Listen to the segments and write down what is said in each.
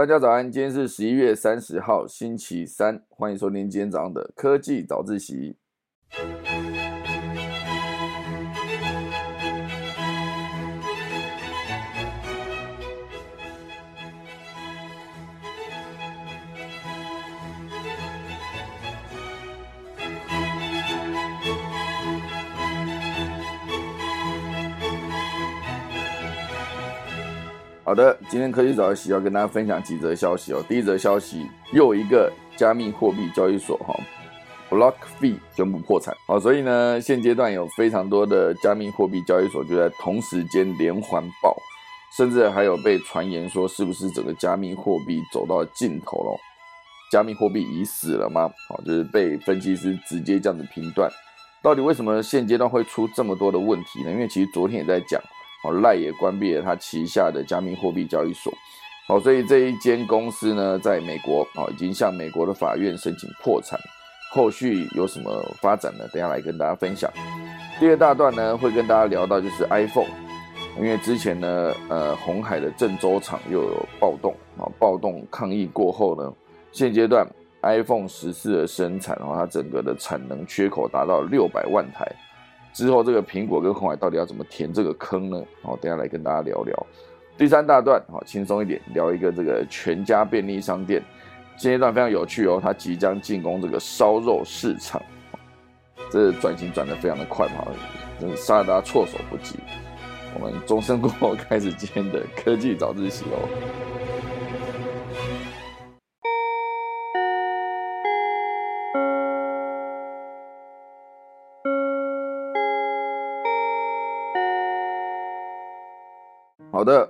大家早安，今天是十一月三十号，星期三，欢迎收听今天早上的科技早自习。好的，今天科技早自习要跟大家分享几则消息哦。第一则消息，又一个加密货币交易所哈，BlockFi 宣布破产。好，所以呢，现阶段有非常多的加密货币交易所就在同时间连环爆，甚至还有被传言说是不是整个加密货币走到尽头了？加密货币已死了吗？好，就是被分析师直接这样子评断。到底为什么现阶段会出这么多的问题呢？因为其实昨天也在讲。好，赖也关闭了他旗下的加密货币交易所。好，所以这一间公司呢，在美国啊，已经向美国的法院申请破产。后续有什么发展呢？等下来跟大家分享。第二大段呢，会跟大家聊到就是 iPhone，因为之前呢，呃，红海的郑州厂又有暴动啊，暴动抗议过后呢，现阶段 iPhone 十四的生产，然后它整个的产能缺口达到六百万台。之后，这个苹果跟红海到底要怎么填这个坑呢？好，等下来跟大家聊聊。第三大段，好，轻松一点，聊一个这个全家便利商店，现阶段非常有趣哦，它即将进攻这个烧肉市场，这转型转得非常的快嘛，真杀得大家措手不及。我们钟声过后开始今天的科技早自习哦。好的，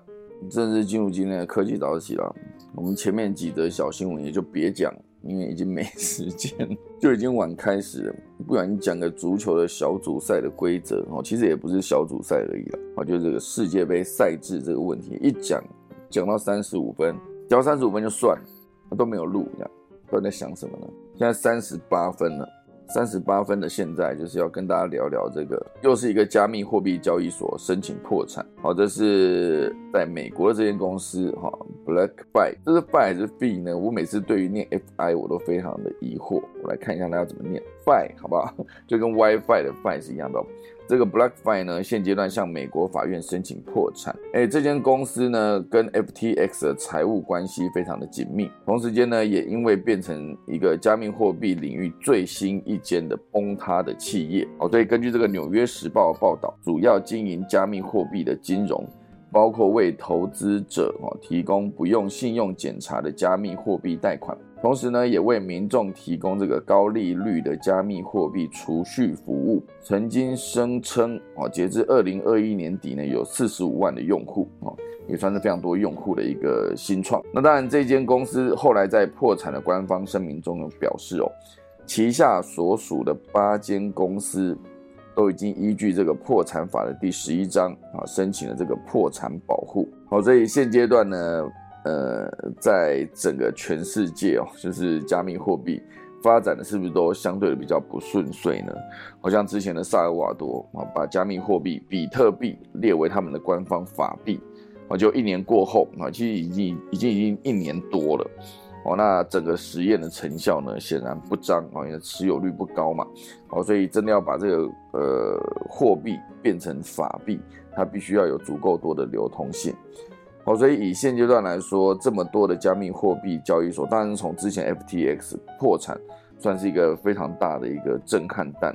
正式进入今天的科技早起了。我们前面几则小新闻也就别讲，因为已经没时间，就已经晚开始了。不然你讲个足球的小组赛的规则哦，其实也不是小组赛而已了。哦，就这个世界杯赛制这个问题，一讲讲到三十五分，讲三十五分就算了，都没有录，这样不知道在想什么呢？现在三十八分了。三十八分的现在就是要跟大家聊聊这个，又是一个加密货币交易所申请破产。好，这是在美国的这间公司哈，BlackFi，这是 Fi 还是 Fi 呢？我每次对于念 Fi 我都非常的疑惑。我来看一下大家怎么念 Fi，好不好？就跟 WiFi 的 Fi 是一样的。这个 BlackFi 呢，现阶段向美国法院申请破产。哎，这间公司呢，跟 FTX 的财务关系非常的紧密，同时间呢，也因为变成一个加密货币领域最新一间的崩塌的企业哦。所以根据这个《纽约时报》报道，主要经营加密货币的金融，包括为投资者哦提供不用信用检查的加密货币贷款。同时呢，也为民众提供这个高利率的加密货币储蓄服务。曾经声称，哦，截至二零二一年底呢，有四十五万的用户，哦，也算是非常多用户的一个新创。那当然，这间公司后来在破产的官方声明中有表示，哦，旗下所属的八间公司都已经依据这个破产法的第十一章啊，申请了这个破产保护。好，所以现阶段呢。呃，在整个全世界哦，就是加密货币发展的是不是都相对的比较不顺遂呢？好像之前的萨尔瓦多啊，把加密货币比特币列为他们的官方法币，啊，就一年过后啊，其实已经已经已经一年多了哦，那整个实验的成效呢，显然不彰啊，因为持有率不高嘛，哦，所以真的要把这个呃货币变成法币，它必须要有足够多的流通性。好，所以以现阶段来说，这么多的加密货币交易所，当然从之前 FTX 破产，算是一个非常大的一个震撼弹，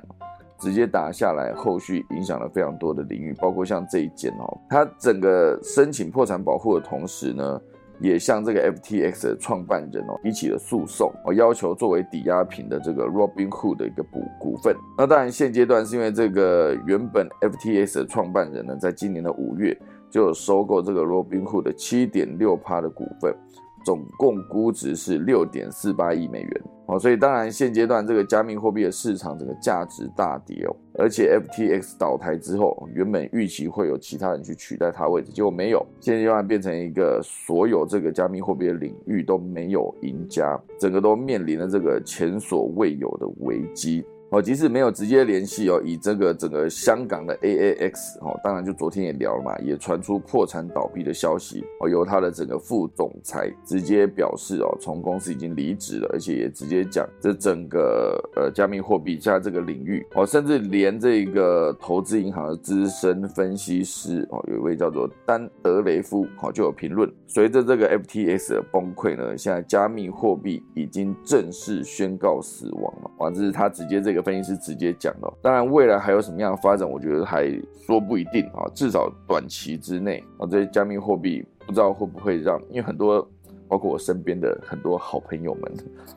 直接打下来，后续影响了非常多的领域，包括像这一件哦，它整个申请破产保护的同时呢，也向这个 FTX 的创办人哦提起了诉讼，哦要求作为抵押品的这个 Robinhood 的一个股股份。那当然现阶段是因为这个原本 FTX 的创办人呢，在今年的五月。就收购这个 Robinhood 的七点六趴的股份，总共估值是六点四八亿美元。哦，所以当然现阶段这个加密货币的市场整个价值大跌哦，而且 FTX 倒台之后，原本预期会有其他人去取代它位置，结果没有，现阶段变成一个所有这个加密货币的领域都没有赢家，整个都面临了这个前所未有的危机。哦，即使没有直接联系哦，以这个整个香港的 AAX 哦，当然就昨天也聊了嘛，也传出破产倒闭的消息哦，由他的整个副总裁直接表示哦，从公司已经离职了，而且也直接讲这整个呃加密货币在这个领域哦，甚至连这个投资银行的资深分析师哦，有一位叫做丹德雷夫哦，就有评论，随着这个 FTS 的崩溃呢，现在加密货币已经正式宣告死亡了，哇，这是他直接这个分析师直接讲的。当然，未来还有什么样的发展，我觉得还说不一定啊，至少短期之内啊，这些加密货币不知道会不会让，因为很多。包括我身边的很多好朋友们，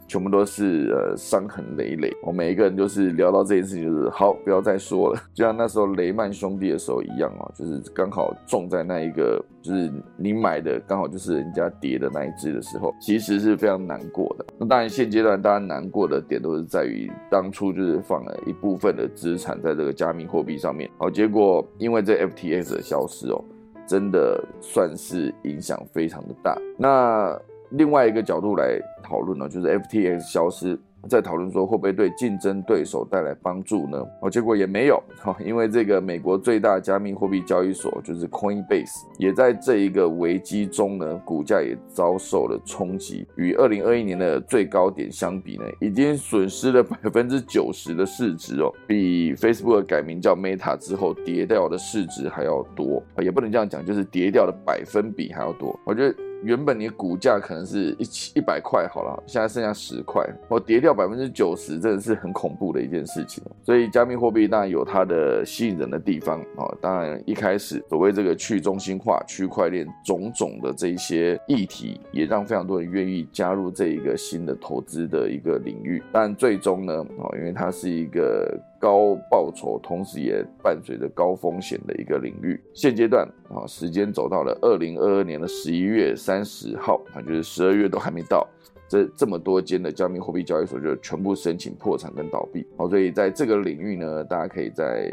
全部都是呃伤痕累累。我每一个人就是聊到这件事情，就是好，不要再说了。就像那时候雷曼兄弟的时候一样啊，就是刚好中在那一个，就是你买的刚好就是人家跌的那一只的时候，其实是非常难过的。那当然现阶段大家难过的点都是在于当初就是放了一部分的资产在这个加密货币上面，好，结果因为这 FTX 的消失哦。真的算是影响非常的大。那另外一个角度来讨论呢，就是 FTX 消失。在讨论说会不会对竞争对手带来帮助呢？哦，结果也没有，哈，因为这个美国最大加密货币交易所就是 Coinbase，也在这一个危机中呢，股价也遭受了冲击。与二零二一年的最高点相比呢，已经损失了百分之九十的市值哦，比 Facebook 改名叫 Meta 之后跌掉的市值还要多。也不能这样讲，就是跌掉的百分比还要多。我觉得。原本你股价可能是一七一百块好了，现在剩下十块，我跌掉百分之九十，真的是很恐怖的一件事情。所以加密货币当然有它的吸引人的地方啊，当然一开始所谓这个去中心化、区块链种种的这些议题，也让非常多人愿意加入这一个新的投资的一个领域。但最终呢，啊，因为它是一个。高报酬，同时也伴随着高风险的一个领域。现阶段啊，时间走到了二零二二年的十一月三十号，啊，就是十二月都还没到，这这么多间的加密货币交易所就全部申请破产跟倒闭。好，所以在这个领域呢，大家可以再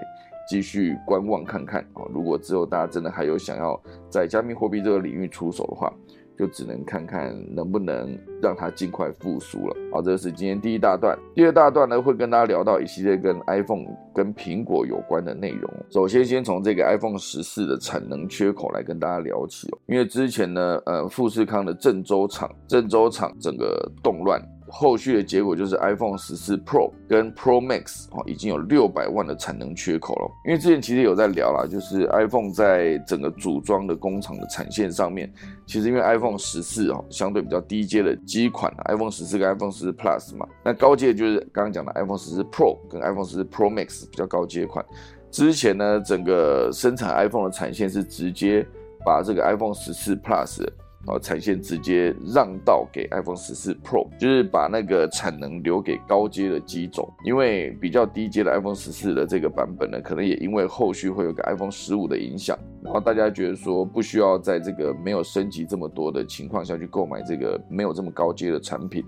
继续观望看看啊。如果之后大家真的还有想要在加密货币这个领域出手的话，就只能看看能不能让它尽快复苏了。好，这是今天第一大段。第二大段呢，会跟大家聊到一系列跟 iPhone、跟苹果有关的内容。首先，先从这个 iPhone 十四的产能缺口来跟大家聊起哦。因为之前呢，呃，富士康的郑州厂，郑州厂整个动乱。后续的结果就是 iPhone 十四 Pro 跟 Pro Max 哦，已经有六百万的产能缺口了。因为之前其实有在聊啦，就是 iPhone 在整个组装的工厂的产线上面，其实因为 iPhone 十四哦相对比较低阶的机款，iPhone 十四跟 iPhone 十四 Plus 嘛，那高阶就是刚刚讲的 iPhone 十四 Pro 跟 iPhone 十四 Pro Max 比较高阶款。之前呢，整个生产 iPhone 的产线是直接把这个 iPhone 十四 Plus。哦，产线直接让道给 iPhone 十四 Pro，就是把那个产能留给高阶的机种，因为比较低阶的 iPhone 十四的这个版本呢，可能也因为后续会有个 iPhone 十五的影响，然后大家觉得说不需要在这个没有升级这么多的情况下去购买这个没有这么高阶的产品，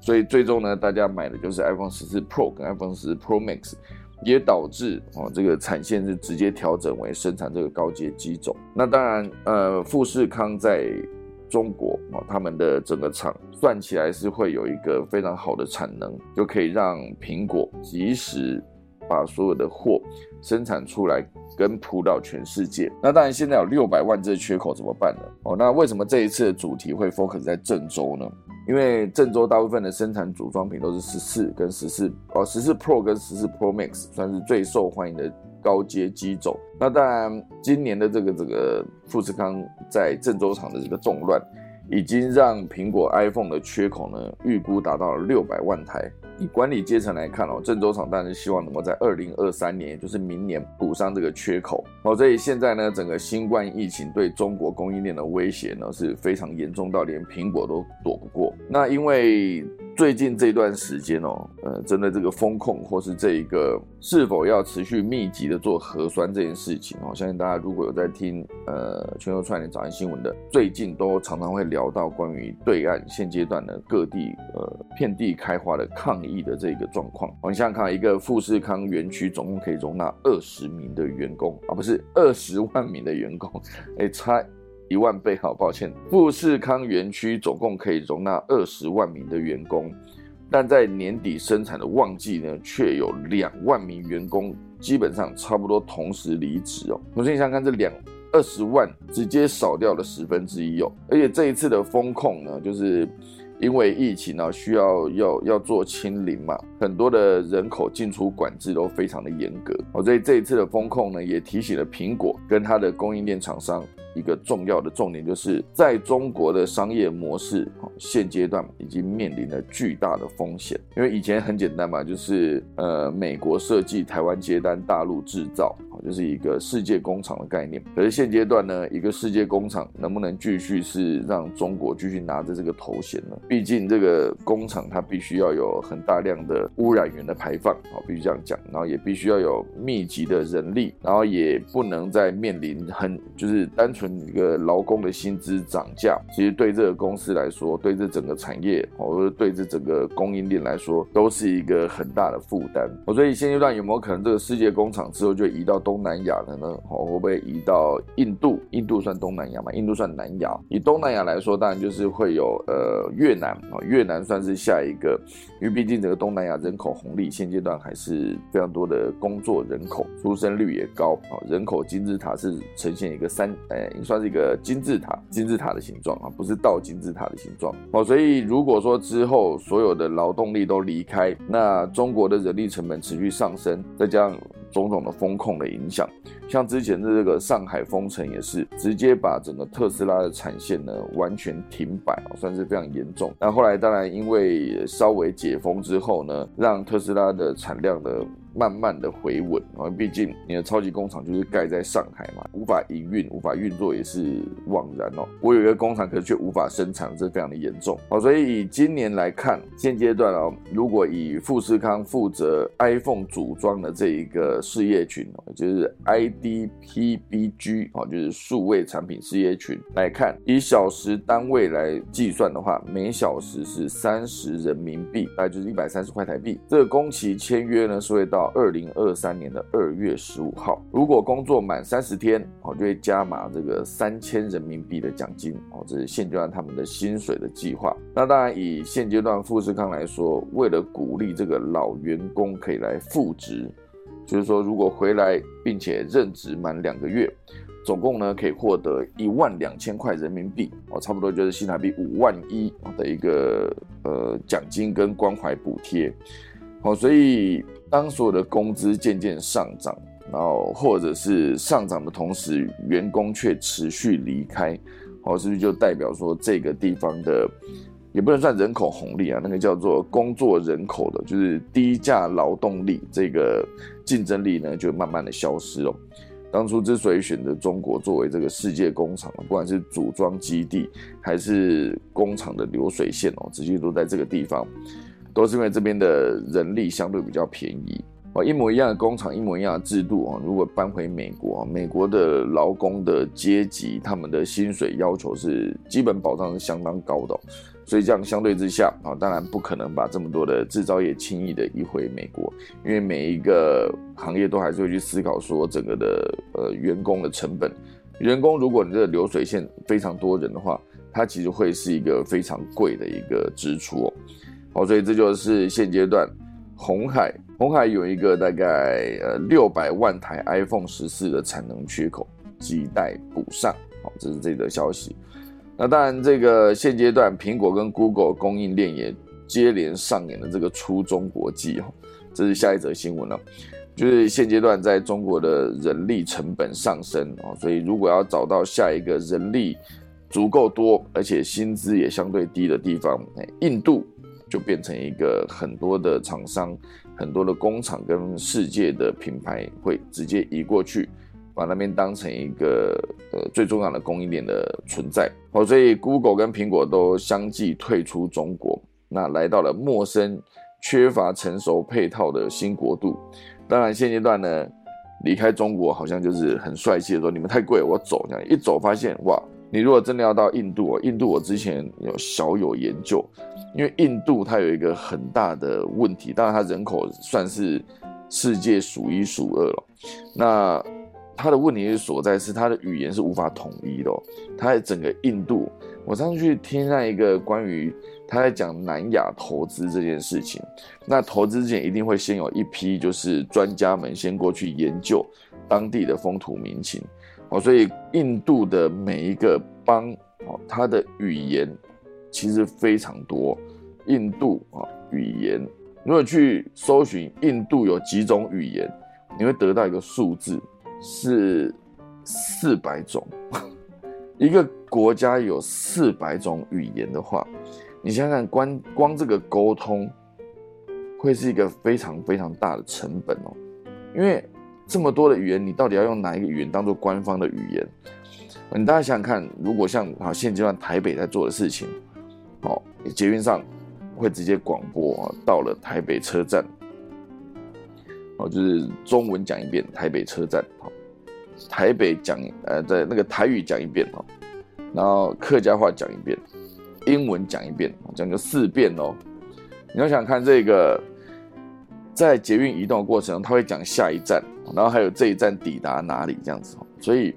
所以最终呢，大家买的就是 iPhone 十四 Pro 跟 iPhone 十四 Pro Max，也导致哦这个产线是直接调整为生产这个高阶机种。那当然，呃，富士康在中国啊，他们的整个厂算起来是会有一个非常好的产能，就可以让苹果及时把所有的货生产出来，跟铺到全世界。那当然，现在有六百万这个缺口怎么办呢？哦，那为什么这一次的主题会 focus 在郑州呢？因为郑州大部分的生产组装品都是十四跟十四哦，十四 Pro 跟十四 Pro Max 算是最受欢迎的。高阶机种，那当然，今年的这个这个富士康在郑州厂的这个动乱，已经让苹果 iPhone 的缺口呢，预估达到了六百万台。以管理阶层来看哦，郑州厂当然希望能够在二零二三年，也就是明年补上这个缺口。哦，所以现在呢，整个新冠疫情对中国供应链的威胁呢是非常严重到连苹果都躲不过。那因为最近这段时间哦，呃，针对这个风控或是这一个是否要持续密集的做核酸这件事情哦，相信大家如果有在听呃全球串联早安新闻的，最近都常常会聊到关于对岸现阶段的各地呃遍地开花的抗。议的这个状况，我们想想看，一个富士康园区总共可以容纳二十名的员工啊，不是二十万名的员工，哎，差一万倍，好抱歉。富士康园区总共可以容纳二十万名的员工，但在年底生产的旺季呢，却有两万名员工基本上差不多同时离职哦。我先想看这两二十万直接少掉了十分之一哦，而且这一次的风控呢，就是因为疫情呢需要要要做清零嘛，很多的人口进出管制都非常的严格哦，所以这一次的风控呢，也提醒了苹果跟它的供应链厂商。一个重要的重点就是在中国的商业模式，现阶段已经面临了巨大的风险。因为以前很简单嘛，就是呃美国设计，台湾接单，大陆制造，就是一个世界工厂的概念。可是现阶段呢，一个世界工厂能不能继续是让中国继续拿着这个头衔呢？毕竟这个工厂它必须要有很大量的污染源的排放，哦，必须这样讲，然后也必须要有密集的人力，然后也不能再面临很就是单纯。一个劳工的薪资涨价，其实对这个公司来说，对这整个产业，或者对这整个供应链来说，都是一个很大的负担。所以现阶段有没有可能这个世界工厂之后就移到东南亚了呢？哦，会不会移到印度？印度算东南亚吗？印度算南亚。以东南亚来说，当然就是会有呃越南啊，越南算是下一个，因为毕竟整个东南亚人口红利，现阶段还是非常多的工作人口，出生率也高啊，人口金字塔是呈现一个三，呃。算是一个金字塔，金字塔的形状啊，不是倒金字塔的形状哦。所以如果说之后所有的劳动力都离开，那中国的人力成本持续上升，再加上种种的风控的影响，像之前的这个上海封城也是直接把整个特斯拉的产线呢完全停摆，算是非常严重。那后来当然因为稍微解封之后呢，让特斯拉的产量的。慢慢的回稳啊，毕竟你的超级工厂就是盖在上海嘛，无法营运、无法运作也是枉然哦。我有一个工厂，可是却无法生产，这非常的严重哦。所以以今年来看，现阶段哦，如果以富士康负责 iPhone 组装的这一个事业群哦，就是 IDPBG 哦，就是数位产品事业群来看，以小时单位来计算的话，每小时是三十人民币，大概就是一百三十块台币。这个工期签约呢是会到。二零二三年的二月十五号，如果工作满三十天，哦，就会加码这个三千人民币的奖金，哦，这是现阶段他们的薪水的计划。那当然，以现阶段富士康来说，为了鼓励这个老员工可以来复职，就是说，如果回来并且任职满两个月，总共呢可以获得一万两千块人民币，哦，差不多就是新台币五万一的一个呃奖金跟关怀补贴，好，所以。当所有的工资渐渐上涨，然后或者是上涨的同时，员工却持续离开，哦，是不是就代表说这个地方的也不能算人口红利啊？那个叫做工作人口的，就是低价劳动力，这个竞争力呢就慢慢的消失了。当初之所以选择中国作为这个世界工厂，不管是组装基地还是工厂的流水线哦，直接都在这个地方。都是因为这边的人力相对比较便宜哦，一模一样的工厂，一模一样的制度啊。如果搬回美国，美国的劳工的阶级，他们的薪水要求是基本保障是相当高的，所以这样相对之下啊，当然不可能把这么多的制造业轻易的移回美国，因为每一个行业都还是会去思考说整个的呃员工的成本，员工如果你的流水线非常多人的话，它其实会是一个非常贵的一个支出哦。好，所以这就是现阶段，红海红海有一个大概呃六百万台 iPhone 十四的产能缺口，亟待补上。好，这是这则消息。那当然，这个现阶段苹果跟 Google 供应链也接连上演了这个出中国计哦，这是下一则新闻了。就是现阶段在中国的人力成本上升哦，所以如果要找到下一个人力足够多，而且薪资也相对低的地方，哎，印度。就变成一个很多的厂商、很多的工厂跟世界的品牌会直接移过去，把那边当成一个呃最重要的供应链的存在。哦，所以 Google 跟苹果都相继退出中国，那来到了陌生、缺乏成熟配套的新国度。当然，现阶段呢，离开中国好像就是很帅气的说：“你们太贵，我走。”这样一走发现，哇！你如果真的要到印度，印度我之前有小有研究，因为印度它有一个很大的问题，当然它人口算是世界数一数二了。那它的问题是所在是它的语言是无法统一的。它整个印度，我上次去听那一个关于他在讲南亚投资这件事情。那投资之前一定会先有一批就是专家们先过去研究当地的风土民情。哦，所以印度的每一个邦哦，它的语言其实非常多。印度啊，语言如果去搜寻印度有几种语言，你会得到一个数字是四百种。一个国家有四百种语言的话，你想想，光光这个沟通会是一个非常非常大的成本哦。因为这么多的语言，你到底要用哪一个语言当做官方的语言？你大家想想看，如果像好现阶段台北在做的事情，哦，捷运上会直接广播啊，到了台北车站，哦，就是中文讲一遍，台北车站，好。台北讲，呃，在那个台语讲一遍哦，然后客家话讲一遍，英文讲一遍，讲个四遍哦。你要想看这个，在捷运移动的过程，他会讲下一站，然后还有这一站抵达哪里这样子。所以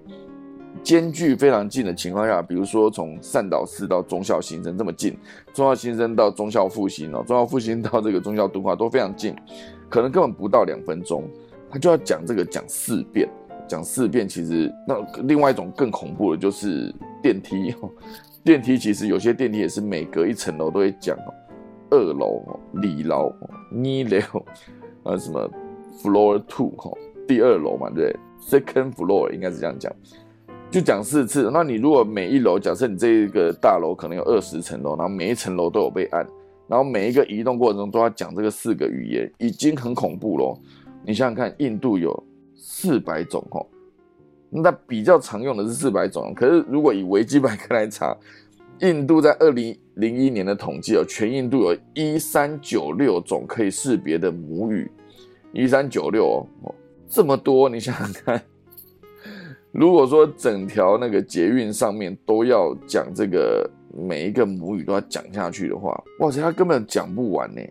间距非常近的情况下，比如说从善导寺到忠孝新生这么近，忠孝新生到忠孝复兴哦，忠孝复兴到这个忠孝敦化都非常近，可能根本不到两分钟，他就要讲这个讲四遍。讲四遍，其实那另外一种更恐怖的就是电梯。电梯其实有些电梯也是每隔一层楼都会讲哦，二楼哦，里楼二楼，呃什么 floor two 哈，第二楼嘛，对，second floor 应该是这样讲，就讲四次。那你如果每一楼，假设你这个大楼可能有二十层楼，然后每一层楼都有被按，然后每一个移动过程中都要讲这个四个语言，已经很恐怖咯。你想想看，印度有。四百种哦，那比较常用的是四百种。可是如果以维基百科来查，印度在二零零一年的统计哦，全印度有一三九六种可以识别的母语，一三九六哦，这么多，你想想看，如果说整条那个捷运上面都要讲这个每一个母语都要讲下去的话，哇塞，他根本讲不完呢。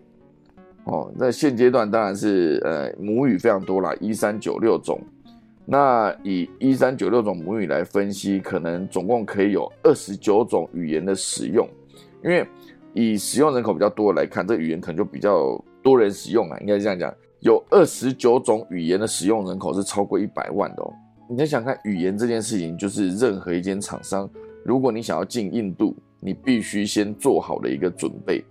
哦，那现阶段当然是呃母语非常多啦，一三九六种。那以一三九六种母语来分析，可能总共可以有二十九种语言的使用。因为以使用人口比较多来看，这语言可能就比较多人使用啊，应该这样讲。有二十九种语言的使用人口是超过一百万的哦。你再想看语言这件事情，就是任何一间厂商，如果你想要进印度，你必须先做好的一个准备。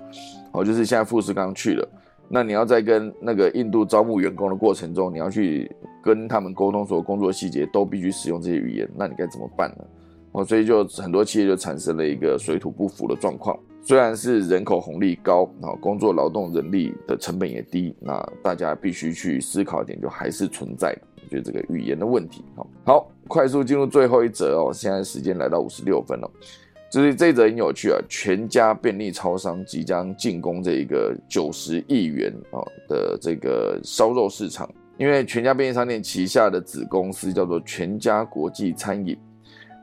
哦，就是现在富士刚去了。那你要在跟那个印度招募员工的过程中，你要去跟他们沟通，所有工作细节都必须使用这些语言，那你该怎么办呢？哦，所以就很多企业就产生了一个水土不服的状况。虽然是人口红利高，啊，工作劳动人力的成本也低，那大家必须去思考一点，就还是存在，我觉得这个语言的问题。好，好，快速进入最后一则哦，现在时间来到五十六分了。就是这则很有趣啊，全家便利超商即将进攻这一个九十亿元啊的这个烧肉市场，因为全家便利商店旗下的子公司叫做全家国际餐饮，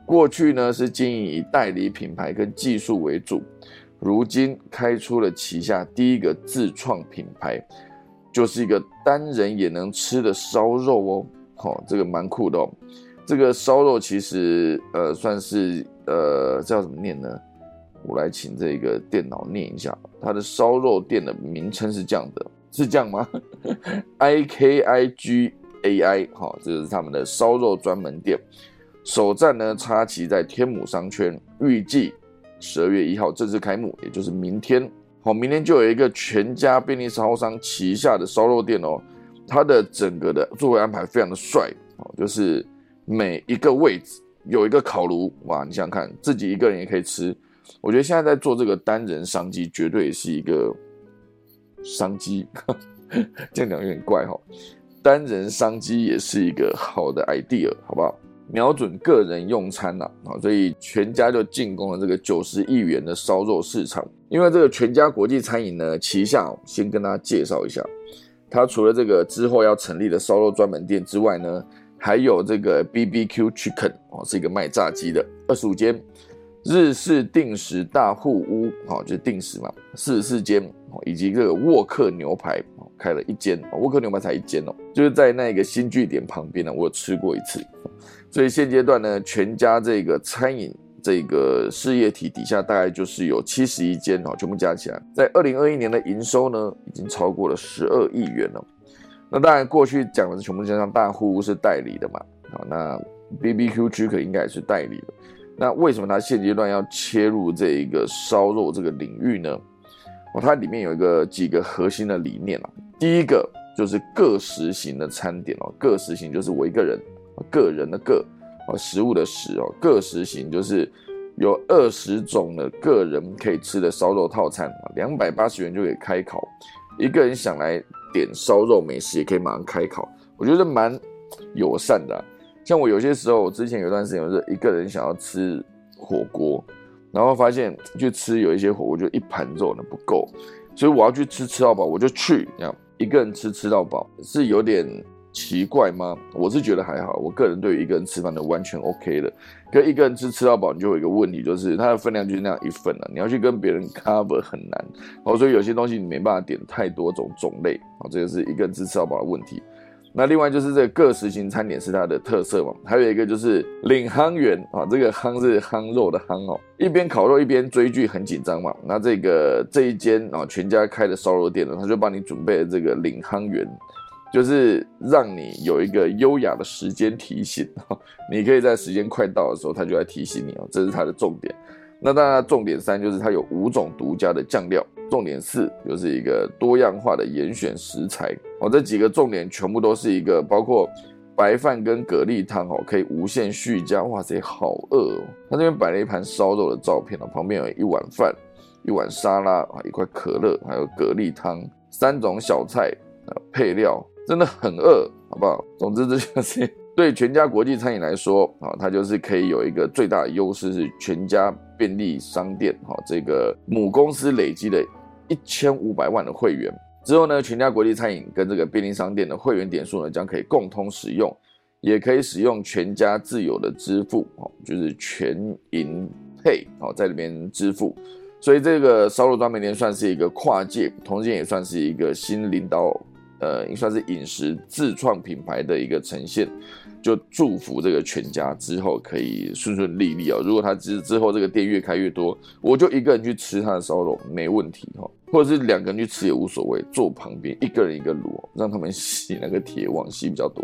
过去呢是经营以代理品牌跟技术为主，如今开出了旗下第一个自创品牌，就是一个单人也能吃的烧肉哦，好，这个蛮酷的哦。这个烧肉其实，呃，算是呃，叫怎么念呢？我来请这个电脑念一下，它的烧肉店的名称是这样的，是这样吗？I K I G A I，好，这是他们的烧肉专门店，首站呢插旗在天母商圈，预计十二月一号正式开幕，也就是明天。好，明天就有一个全家便利超商旗下的烧肉店哦，它的整个的座位安排非常的帅，哦，就是。每一个位置有一个烤炉，哇！你想想看，自己一个人也可以吃。我觉得现在在做这个单人商机，绝对是一个商机。这样讲有点怪哈，单人商机也是一个好的 idea，好不好？瞄准个人用餐呐，啊，所以全家就进攻了这个九十亿元的烧肉市场。因为这个全家国际餐饮呢，旗下先跟大家介绍一下，它除了这个之后要成立的烧肉专门店之外呢。还有这个 B B Q Chicken 哦，是一个卖炸鸡的，二十五间日式定时大户屋，哦，就是定时嘛，四十四间，以及这个沃克牛排哦，开了一间，沃克牛排才一间哦，就是在那个新据点旁边呢，我有吃过一次，所以现阶段呢，全家这个餐饮这个事业体底下大概就是有七十一间哦，全部加起来，在二零二一年的营收呢，已经超过了十二亿元了。那当然，过去讲的是全部加上大户是代理的嘛，啊，那 B B Q 区可应该也是代理的。那为什么它现阶段要切入这一个烧肉这个领域呢？哦，它里面有一个几个核心的理念啊。第一个就是个食型的餐点哦，个食型就是我一个人，个人的个哦，食物的食哦，个食型就是有二十种的个人可以吃的烧肉套餐两百八十元就可以开烤，一个人想来点烧肉美食也可以马上开烤，我觉得蛮友善的。像我有些时候，我之前有段时间，我是一个人想要吃火锅，然后发现去吃有一些火锅就一盘肉呢不够，所以我要去吃吃到饱，我就去，这样一个人吃吃到饱是有点奇怪吗？我是觉得还好，我个人对于一个人吃饭的完全 OK 的。可一个人吃吃到饱，你就有一个问题，就是它的分量就是那样一份了，你要去跟别人 cover 很难，哦，所以有些东西你没办法点太多种种类，啊，这个是一个人吃吃到饱的问题。那另外就是这个各食型餐点是它的特色嘛，还有一个就是领夯员啊，这个夯是夯肉的夯哦，一边烤肉一边追剧很紧张嘛。那这个这一间啊全家开的烧肉店呢，他就帮你准备了这个领夯员，就是让你有一个优雅的时间提醒，你可以在时间快到的时候，他就来提醒你哦，这是它的重点。那当然重点三就是它有五种独家的酱料。重点四就是一个多样化的严选食材哦，这几个重点全部都是一个包括白饭跟蛤蜊汤哦，可以无限续加。哇塞，好饿哦！他这边摆了一盘烧肉的照片哦，旁边有一碗饭、一碗沙拉啊、一块可乐，还有蛤蜊汤，三种小菜啊配料，真的很饿，好不好？总之这就是 对全家国际餐饮来说啊，它就是可以有一个最大的优势是全家便利商店哈，这个母公司累积的。一千五百万的会员之后呢，全家国际餐饮跟这个便利商店的会员点数呢，将可以共同使用，也可以使用全家自有的支付哦，就是全银配哦，在里面支付。所以这个烧肉专卖店算是一个跨界，同时也算是一个新领导，呃，应算是饮食自创品牌的一个呈现。就祝福这个全家之后可以顺顺利利哦！如果他之之后这个店越开越多，我就一个人去吃他的烧肉没问题哈，或者是两个人去吃也无所谓，坐旁边一个人一个炉，让他们 洗那个铁网洗比较多。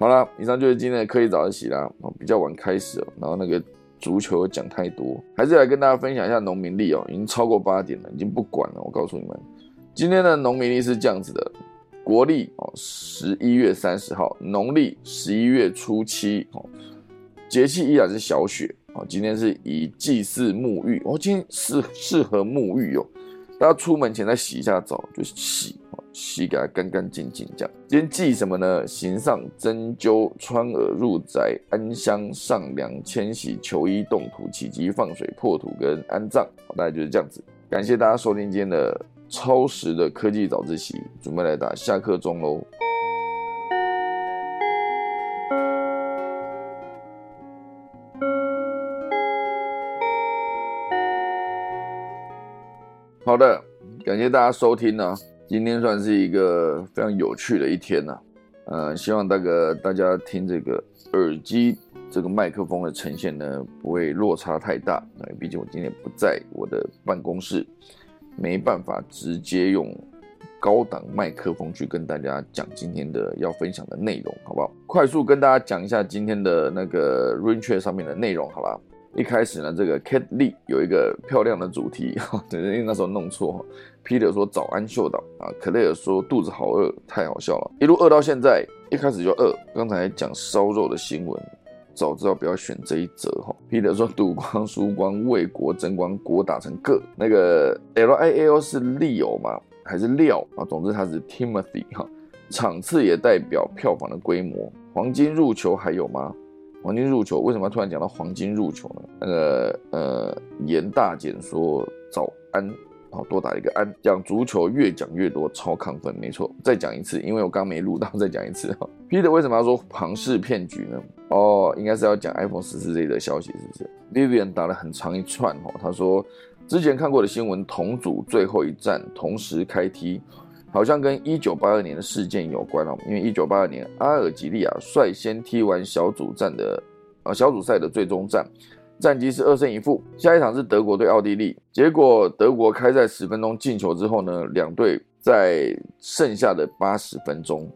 好了，以上就是今天的科技早自习啦，比较晚开始哦，然后那个足球讲太多，还是来跟大家分享一下农民历哦，已经超过八点了，已经不管了。我告诉你们，今天的农民历是这样子的。国历哦，十一月三十号；农历十一月初七哦，节气依然是小雪哦。今天是以祭祀沐浴哦，今天适适合沐浴哦。大家出门前再洗一下澡，就洗哦，洗给它干干净净这样。今天祭什么呢？行上针灸、穿耳入宅、安香、上梁、迁徙、求医、动土、起鸡、放水、破土跟安葬，大概就是这样子。感谢大家收听今天的。超时的科技早自习，准备来打下课钟喽。好的，感谢大家收听呢。今天算是一个非常有趣的一天呢。呃，希望大个大家听这个耳机这个麦克风的呈现呢，不会落差太大。毕竟我今天不在我的办公室。没办法直接用高档麦克风去跟大家讲今天的要分享的内容，好不好？快速跟大家讲一下今天的那个 Raincheck 上面的内容，好啦？一开始呢，这个 Kate Lee 有一个漂亮的主题，等因为那时候弄错。Peter 说早安秀导啊，可雷尔说肚子好饿，太好笑了，一路饿到现在，一开始就饿。刚才讲烧肉的新闻。早知道不要选这一则哈。Peter 说赌光输光为国争光，国打成个那个 L I L 是 Leo 吗？还是料啊？总之他是 Timothy 哈。场次也代表票房的规模。黄金入球还有吗？黄金入球为什么突然讲到黄金入球呢？那个呃严大简说早安。好，多打一个安。讲足球越讲越多，超亢奋，没错。再讲一次，因为我刚没录到，再讲一次哈。Peter 为什么要说庞氏骗局呢？哦，应该是要讲 iPhone 十四这的消息，是不是？Vivian 打了很长一串哈，他说之前看过的新闻，同组最后一战同时开踢，好像跟一九八二年的事件有关哦。因为一九八二年阿尔及利亚率先踢完小组战的呃小组赛的最终战。战绩是二胜一负。下一场是德国对奥地利，结果德国开赛十分钟进球之后呢，两队在剩下的八十分钟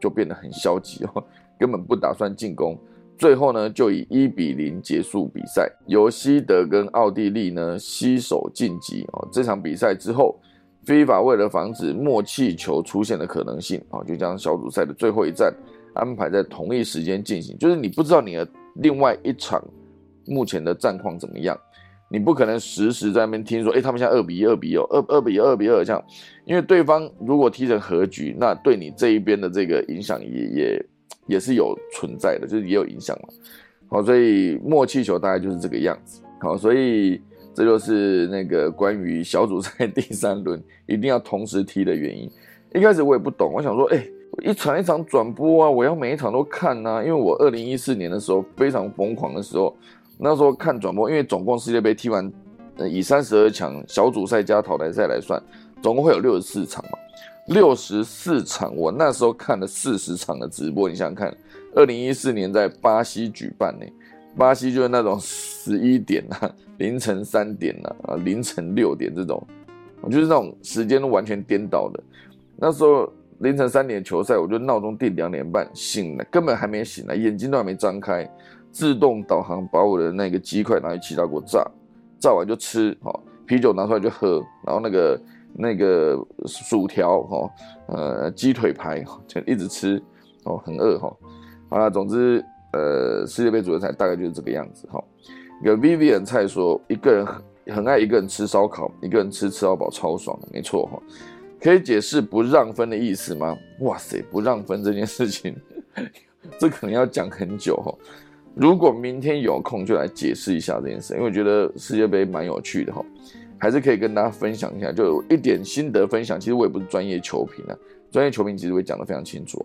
就变得很消极哦，根本不打算进攻。最后呢，就以一比零结束比赛，由西德跟奥地利呢携手晋级哦。这场比赛之后，非法为了防止默契球出现的可能性啊，就将小组赛的最后一战安排在同一时间进行。就是你不知道你的另外一场目前的战况怎么样，你不可能实时在那边听说，哎，他们现在二比一、二比一、二二比二比二这样，因为对方如果踢成和局，那对你这一边的这个影响也也。也是有存在的，就是也有影响嘛。好，所以默契球大概就是这个样子。好，所以这就是那个关于小组赛 第三轮一定要同时踢的原因。一开始我也不懂，我想说，哎，一场一场转播啊，我要每一场都看啊。因为我二零一四年的时候非常疯狂的时候，那时候看转播，因为总共世界杯踢完，以三十二强小组赛加淘汰赛来算，总共会有六十四场嘛。六十四场，我那时候看了四十场的直播，你想想看，二零一四年在巴西举办呢，巴西就是那种十一点啊，凌晨三点啊，啊凌晨六点这种，就是那种时间都完全颠倒的。那时候凌晨三点球赛，我就闹钟定两点半醒了，根本还没醒来，眼睛都还没张开，自动导航把我的那个鸡块拿去气炸锅炸，炸完就吃，好啤酒拿出来就喝，然后那个。那个薯条哈，呃，鸡腿排就一直吃哦，很饿哈。好了，总之，呃，世界杯主赛大概就是这个样子哈。一个 Vivian 菜说，一个人很很爱一个人吃烧烤，一个人吃吃到饱超爽的，没错哈。可以解释不让分的意思吗？哇塞，不让分这件事情，这可能要讲很久哈。如果明天有空，就来解释一下这件事，因为我觉得世界杯蛮有趣的哈。还是可以跟大家分享一下，就有一点心得分享。其实我也不是专业球评啊，专业球评其实会讲得非常清楚。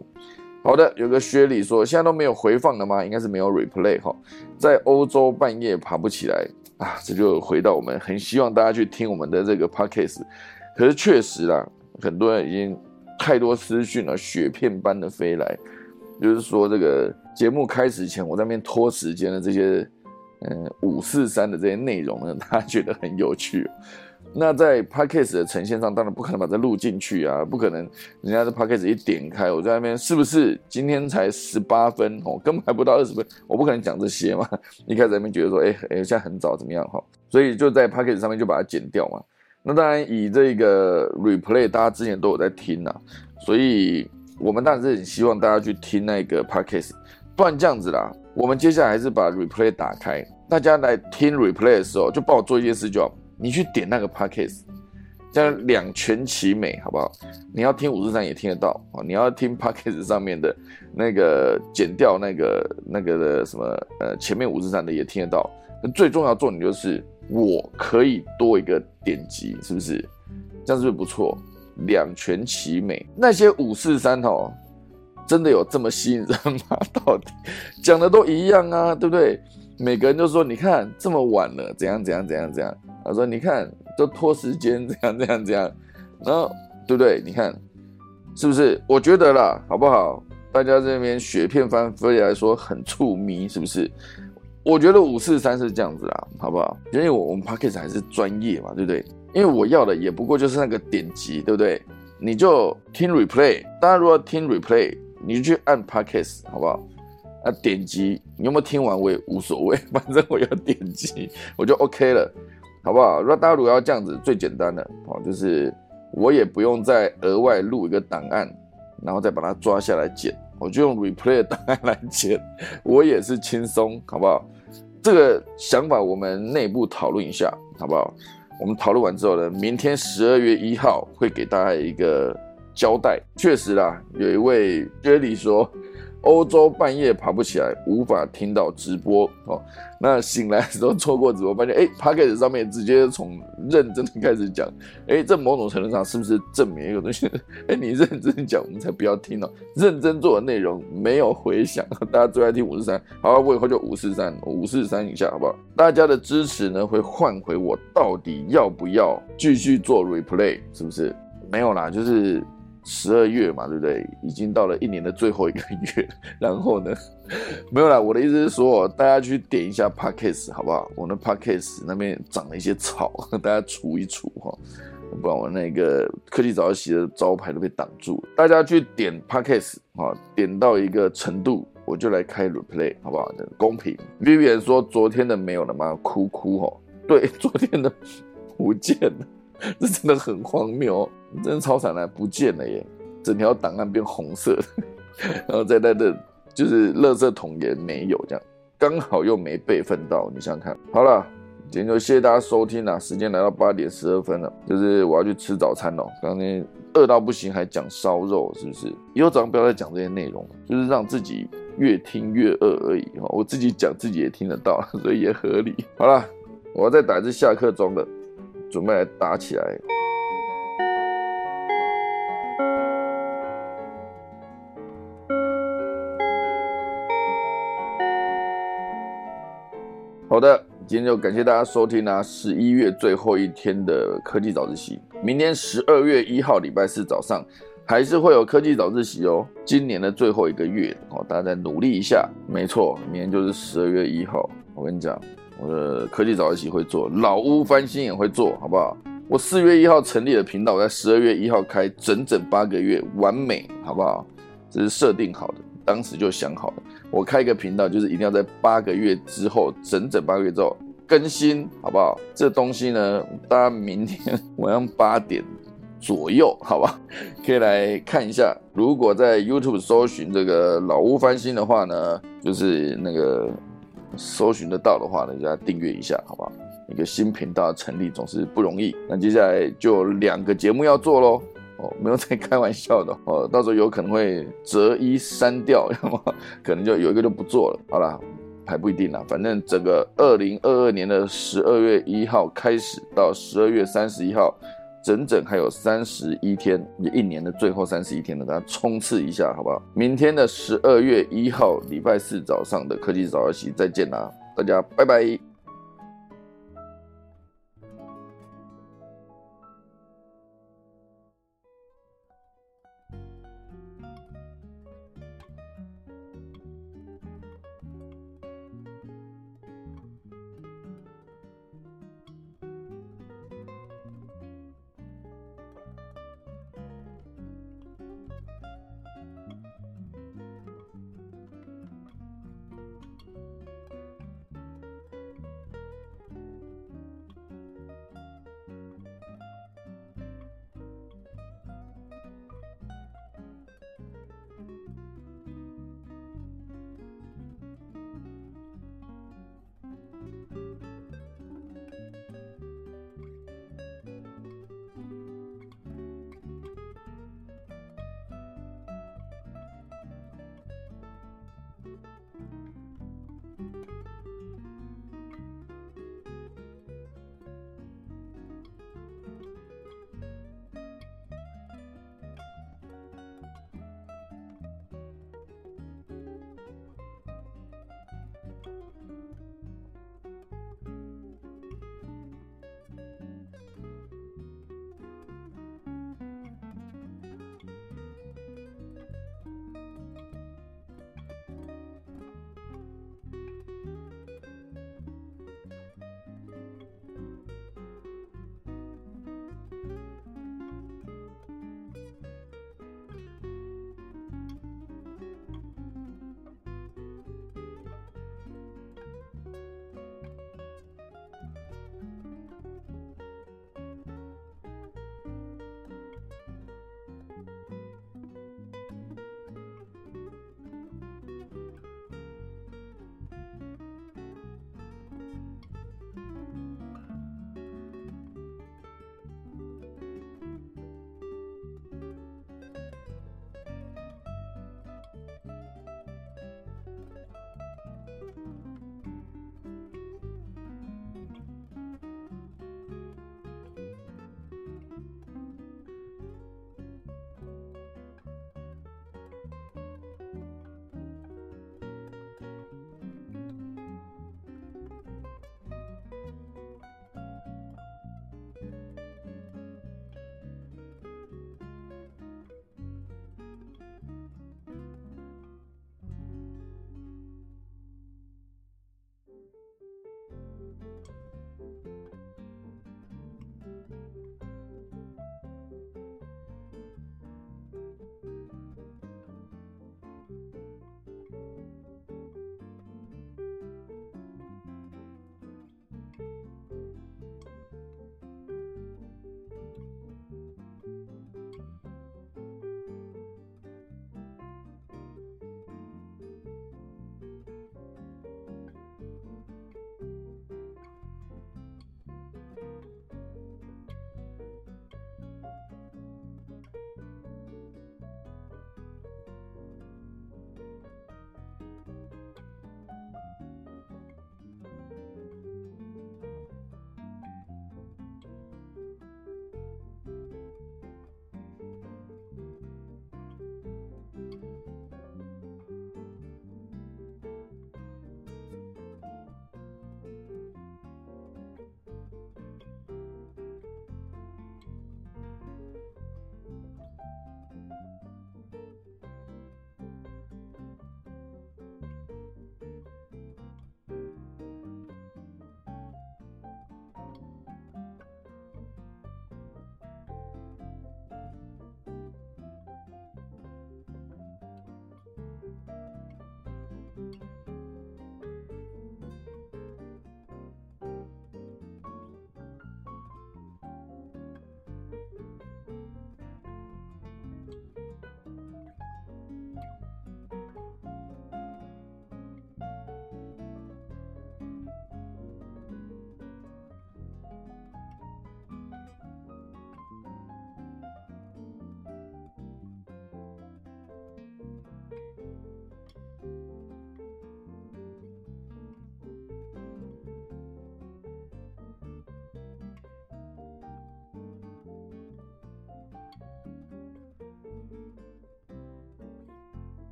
好的，有个薛礼说，现在都没有回放了吗？应该是没有 replay 哈，在欧洲半夜爬不起来啊，这就回到我们很希望大家去听我们的这个 podcast。可是确实啦，很多人已经太多私讯了，雪片般的飞来，就是说这个节目开始前我在那边拖时间的这些。嗯，五四三的这些内容呢，大家觉得很有趣。那在 podcast 的呈现上，当然不可能把这录进去啊，不可能。人家的 podcast 一点开，我在那边是不是今天才十八分哦，根本还不到二十分，我不可能讲这些嘛。一开始那边觉得说，哎哎，现在很早怎么样哈？所以就在 podcast 上面就把它剪掉嘛。那当然以这个 replay，大家之前都有在听呐，所以我们当然是很希望大家去听那个 podcast，不然这样子啦。我们接下来还是把 replay 打开。大家来听 replay 的时候，就帮我做一件事，就好，你去点那个 podcast，这样两全其美，好不好？你要听五四三也听得到啊，你要听 podcast 上面的那个剪掉那个那个的什么呃前面五四三的也听得到。那最重要重点就是我可以多一个点击，是不是？这样是不是不错？两全其美。那些五四三哦，真的有这么吸引人吗？到底讲的都一样啊，对不对？每个人都说：“你看这么晚了，怎样怎样怎样怎样。”他说：“你看都拖时间，怎样怎样怎样。”然后对不对？你看是不是？我觉得啦，好不好？大家这边雪片翻飞来说很触迷，是不是？我觉得五四三是这样子啦，好不好？因为我我们 p a c k a g e 还是专业嘛，对不对？因为我要的也不过就是那个点击，对不对？你就听 replay，大家如果听 replay，你就去按 p a c k a g e 好不好？那，点击你有没有听完我也无所谓，反正我要点击我就 OK 了，好不好？那大家如果要这样子，最简单的哦，就是我也不用再额外录一个档案，然后再把它抓下来剪，我就用 replay 档案来剪，我也是轻松，好不好？这个想法我们内部讨论一下，好不好？我们讨论完之后呢，明天十二月一号会给大家一个交代。确实啦，有一位 Jelly 说。欧洲半夜爬不起来，无法听到直播哦。那醒来的时候错过直播，发现哎 p o c a s t 上面直接从认真的开始讲，哎，这某种程度上是不是证明一个东西？哎，你认真讲，我们才不要听哦。认真做的内容没有回响，大家最爱听五四三，好，我以后就五四三，五四三以下，好不好？大家的支持呢，会换回我到底要不要继续做 replay，是不是？没有啦，就是十二月嘛，对不对？已经到了一年的最后一个月，然后呢，没有啦。我的意思是说，大家去点一下 Podcast 好不好？我的 Podcast 那边长了一些草，大家除一除哈，不然我那个科技早起的招牌都被挡住了。大家去点 Podcast 啊，点到一个程度，我就来开 Replay 好不好？公平。Vivian 说昨天的没有了吗？哭哭哈，对，昨天的 不见了。这真的很荒谬，真的超惨的，不见了耶！整条档案变红色，然后在那的，就是垃圾桶也没有，这样刚好又没备份到，你想想看。好了，今天就谢谢大家收听啦，时间来到八点十二分了，就是我要去吃早餐了。刚刚饿到不行，还讲烧肉，是不是？以后早上不要再讲这些内容，就是让自己越听越饿而已。哈，我自己讲自己也听得到，所以也合理。好了，我要再打一次下课钟了。准备来打起来。好的，今天就感谢大家收听啊！十一月最后一天的科技早自习，明天十二月一号礼拜四早上还是会有科技早自习哦。今年的最后一个月哦，大家再努力一下。没错，明天就是十二月一号。我跟你讲。我的科技早自习会做，老屋翻新也会做，好不好？我四月一号成立的频道，我在十二月一号开，整整八个月，完美，好不好？这是设定好的，当时就想好了，我开一个频道，就是一定要在八个月之后，整整八个月之后更新，好不好？这东西呢，大家明天晚上八点左右，好吧，可以来看一下。如果在 YouTube 搜寻这个老屋翻新的话呢，就是那个。搜寻得到的话呢，就要订阅一下，好不好？一个新频道成立总是不容易。那接下来就两个节目要做喽，哦，没有在开玩笑的哦，到时候有可能会择一删掉，要么可能就有一个就不做了。好了，还不一定啦，反正整个二零二二年的十二月一号开始到十二月三十一号。整整还有三十一天，也一年的最后三十一天了，大家冲刺一下，好不好？明天的十二月一号礼拜四早上的科技早自习再见啦，大家拜拜。